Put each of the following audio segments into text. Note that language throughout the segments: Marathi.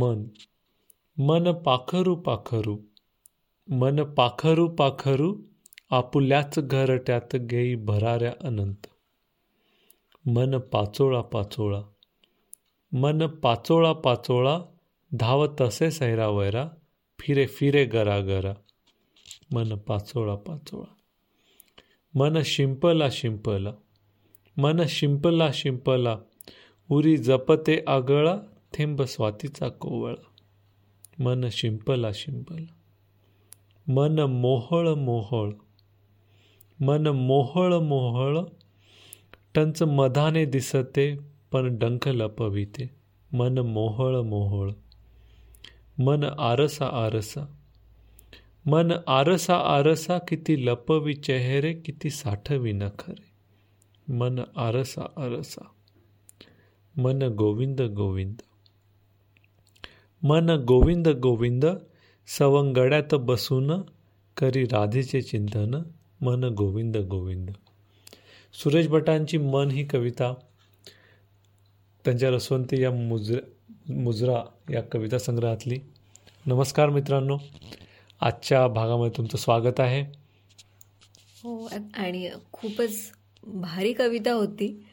मन. मन पाखरू पाखरू. मन पाखरू पाखरू आपुल्याच घरट्यात घेई भराऱ्या अनंत. मन पाचोळा पाचोळा. मन पाचोळा पाचोळा धाव तसे सैरा वैरा फिरे फिरे गरा गरा. मन पाचोळा पाचोळा. मन शिंपला शिंपला. मन शिंपला शिंपला. उरी जपते आगळा थेंब स्वातीचा कोवळा मन शिंपला शिंपला. मन मोहळ मोहळ मन मोहळ मोहळ टंच मधाने दिसते पण डंख लपविते. मन मोहळ मोहळ मन आरसा आरसा मन आरसा आरसा किती लपवी चेहरे किती साठवी नखरे. मन आरसा आरसा मन गोविंद गोविंद. मन गोविंद गोविंद सवंगड्यात बसून करी राधेचे चिंतन मन गोविंद गोविंद. सुरेश भटांची मन ही कविता त्यांच्या रसवंती या मुजरा मुजरा या कविता संग्रहातली. नमस्कार मित्रांनो आजच्या भागामध्ये तुमचं स्वागत आहे. हो आणि खूपच भारी कविता होती.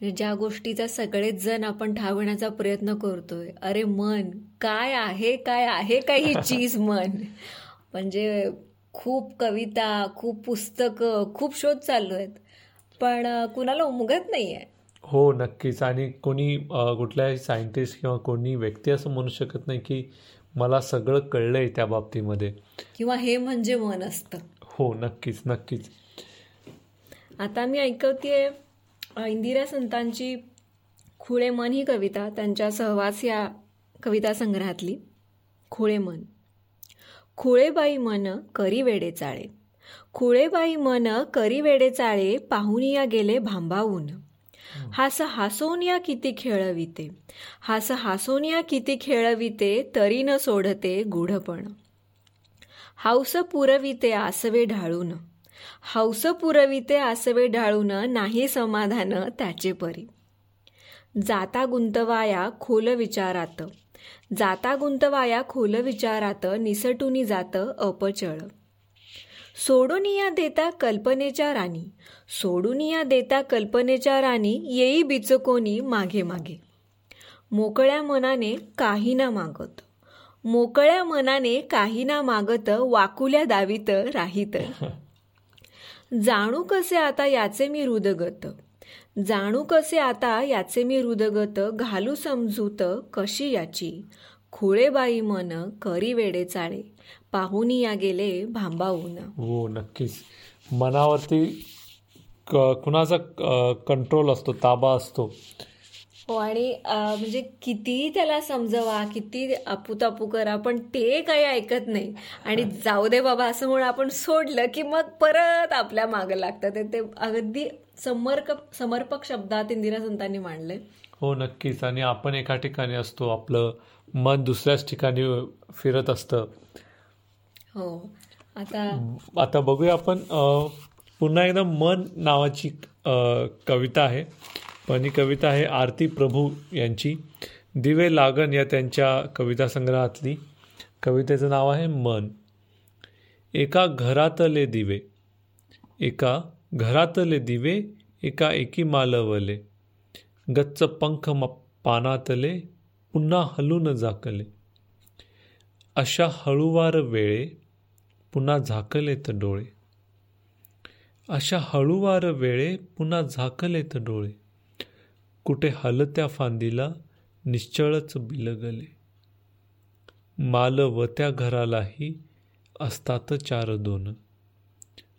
ज्या गोष्टीचा सगळेच जण आपण ठावण्याचा प्रयत्न करतोय. अरे मन काय आहे काय आहे काय ही चीज मन? म्हणजे खूप कविता खूप पुस्तकं खूप शोध चालू आहेत. पण कुणाला उमगत नाही आहे हो नक्कीच. आणि कोणी कुठल्याही सायंटिस्ट किंवा कोणी व्यक्ती असं म्हणू शकत नाही की मला सगळं कळलंय त्या बाबतीमध्ये. किंवा हे म्हणजे मन असतं. हो नक्कीच नक्कीच. आता मी ऐकवतेय इंदिरा संतांची खुळे मन ही कविता त्यांच्या सहवास या कविता संग्रहातली. खुळे मन. खुळेबाई मन करी वेडे चाळे. खुळेबाई मन करी वेडे चाळे पाहुनिया गेले भांबावून. हास हासोनिया किती खेळविते. हास हासोनिया किती खेळविते तरी न सोडते गुढपण. हाऊस पुरविते आसवे ढाळून. हौस पुरविते आसवे ढाळून नाही समाधान त्याचे परी. जाता गुंतवाया खोल विचारात. जाता गुंतवाया खोल विचारात निसटुनी जात अपचळ. सोडुनिया देता कल्पनेच्या राणी. सोडुनिया देता कल्पनेच्या राणी येई बिचकोनी मागे मागे. मोकळ्या मनाने काही ना मागत. मोकळ्या मनाने काही ना मागत वाकुल्या दावीत राहीत. जाणू कसे आता याचे मी हृदगत? जाणू कसे आता याचे मी हृदगत घालू समजूत कशी याची? खुळेबाई मन करी वेडे चाळे पाहुनी या गेले भांबावून. हो नक्कीच. मनावरती कुणाचा कंट्रोल असतो ताबा असतो हो आणि म्हणजे किती त्याला समजवा किती तापू करा पण ते काही ऐकत नाही. आणि जाऊ दे बाबा असं म्हणून आपण सोडलं की मग परत आपल्या मागं लागतात. ते अगदी समर्क समर्पक शब्दात इंदिरा संतांनी मांडले हो नक्कीच. आणि आपण एका ठिकाणी असतो आपलं मन दुसऱ्याच ठिकाणी फिरत असतं. हो. आता आता बघूया आपण पुन्हा एकदा मन नावाची कविता आहे. पण ही कविता आहे आरती प्रभू यांची. दिवे लागन या त्यांच्या कविता संग्रहातली कवितेचं नाव आहे मन. एका घरातले दिवे. एका घरातले दिवे एका एकी मालवले. गच्च पंख म पानातले पुन्हा हलून झाकले. अशा हळूवार वेळे पुन्हा झाकलेत डोळे. अशा हळूवार वेळे पुन्हा झाकलेत डोळे. कुठे हलत्या फांदीला निश्चळच बिलगले. मालवत्या घरालाही असतात चार दोन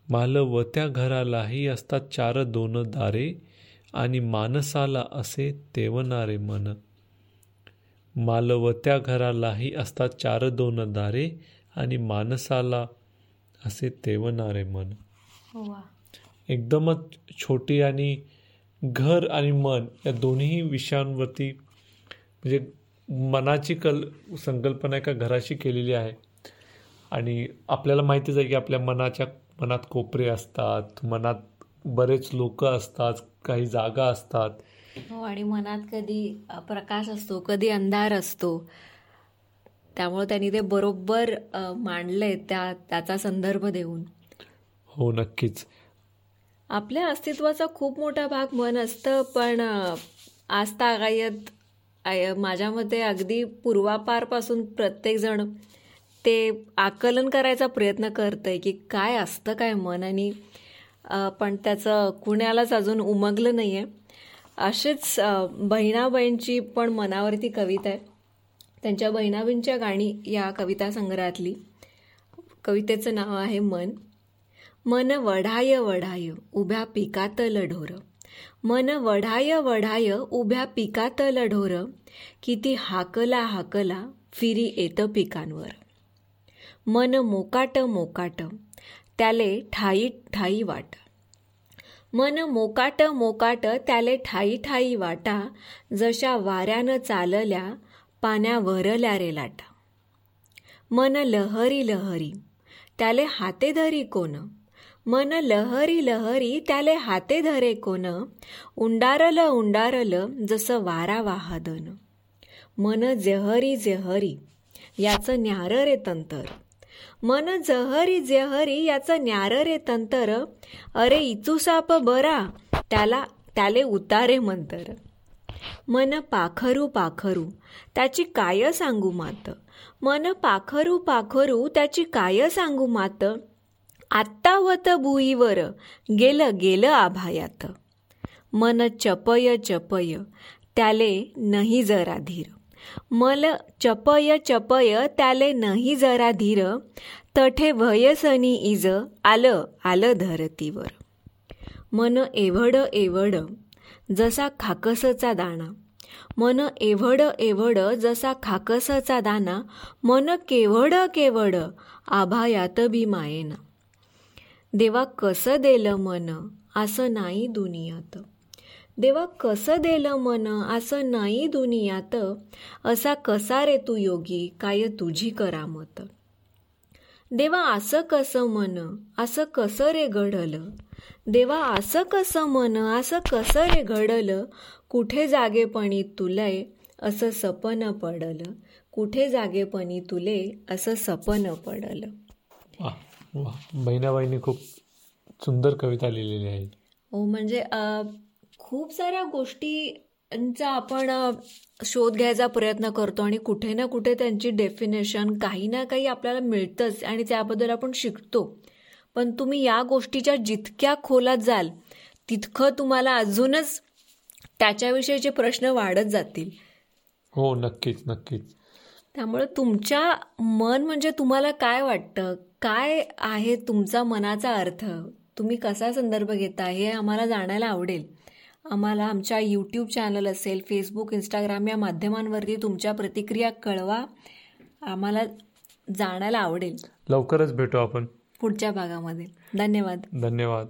मालवत्या घरालाही असतात चार दोन दारे आणि मानसाला असे तेवणारे मन. मालवत्या घरालाही असतात चार दोन दारे आणि मानसाला असे तेवणारे मन. एकदमच छोटी आणि घर आणि मन या दोन्ही विषयांवरती म्हणजे मनाची कल संकल्पना एका घराशी केलेली आहे. आणि आपल्याला माहितीच आहे की आपल्या मनाच्या मनात कोपरे असतात मनात बरेच लोक असतात काही जागा असतात. हो आणि मनात कधी प्रकाश असतो कधी अंधार असतो. त्यामुळे त्यांनी ते बरोबर अ, मांडलंय त्या त्याचा संदर्भ देऊन. हो नक्कीच. आपल्या अस्तित्वाचा खूप मोठा भाग मन असतं पण अ, आज आय- माझ्या मते अगदी पूर्वापारपासून प्रत्येकजण ते आकलन करायचा प्रयत्न करतंय की काय असतं काय मन आणि पण त्याचं कुणालाच अजून उमगलं नाही आहे असेच बहिणाबाईंची पण मनावरती कविता आहे. त्यांच्या बहिणाबाईंच्या गाणी या कविता संग्रहातली. कवितेचं नाव आहे मन. मन वढाय वढाय उभ्या पिकातल ढोर. मन वढाय वढाय उभ्या पिकातल ढोर. किती हाकला हाकला फिरी येत पिकांवर. मन मोकाट मोकाट त्याले ठाई ठाई वाट. मन मोकाट मोकाट त्याले ठाई ठाई वाटा. जशा वाऱ्यानं चालल्या पाण्या वरल्या रे लाटा. मन लहरी लहरी त्याले हाते धरी कोण? मन लहरी लहरी त्याले हाते धरे कोण? उंडारल उंडारल जसं वारा वाहदन. मन जेहरी जेहरी याचं न्यार रे तंतर. मन जहरी जेहरी याचं न्यार रे तंतर. अरे इचूसाप बरा त्याला त्याले उतारे मंतर. मन पाखरू पाखरू त्याची काय सांगू मात? मन पाखरू पाखरू त्याची काय सांगू मात? आत्तावत भुईवर गेलं गेलं आभायात. मन चपय चपय त्याले नाही जरा धीर. मल चपय चपय त्याले नाही जरा धीर. तठे भयसनी इज आलं आलं धरतीवर. मन एवढ एवढ जसा खाकसचा दाणा. मन एवढ एवढ जसा खाकसचा दाना मन केवढ केवढ आभायात बी मायेना. देवा कसं देलं मन असं नाही दुनियात. देवा कसं देलं मन असं नाही दुनियात. असा कसा रे तू योगी काय तुझी करामत. देवा असं कसं मन असं कसं रे घडलं. देवा असं कसं मन असं कसं रे घडलं. कुठे जागेपणी तुलय असं सपन पडलं. कुठे जागेपणी तुले असं सपन पडलं. बहिणाबाईंनी खूप सुंदर कविता लिहिलेली आहे हो म्हणजे खूप साऱ्या गोष्टींचा आपण शोध घ्यायचा प्रयत्न करतो आणि कुठे ना कुठे त्यांची डेफिनेशन काही ना काही आपल्याला मिळतंच आणि त्याबद्दल आपण शिकतो. पण तुम्ही या गोष्टीच्या जितक्या खोलात जाल तितकं तुम्हाला अजूनच त्याच्याविषयीचे प्रश्न वाढत जातील. हो नक्कीच नक्कीच. त्यामुळे तुमच्या मन म्हणजे तुम्हाला काय वाटतं? काय आहे तुमचा मनाचा अर्थ? तुम्ही कसा संदर्भ घेता? हे आम्हाला जाणायला आवडेल. आम्हाला आमच्या यूट्यूब चॅनल असेल फेसबुक इंस्टाग्राम या माध्यमांवरती तुमच्या प्रतिक्रिया कळवा. आम्हाला जाणायला आवडेल. लवकरच भेटू आपण. पुढच्या भागामध्ये. धन्यवाद. धन्यवाद.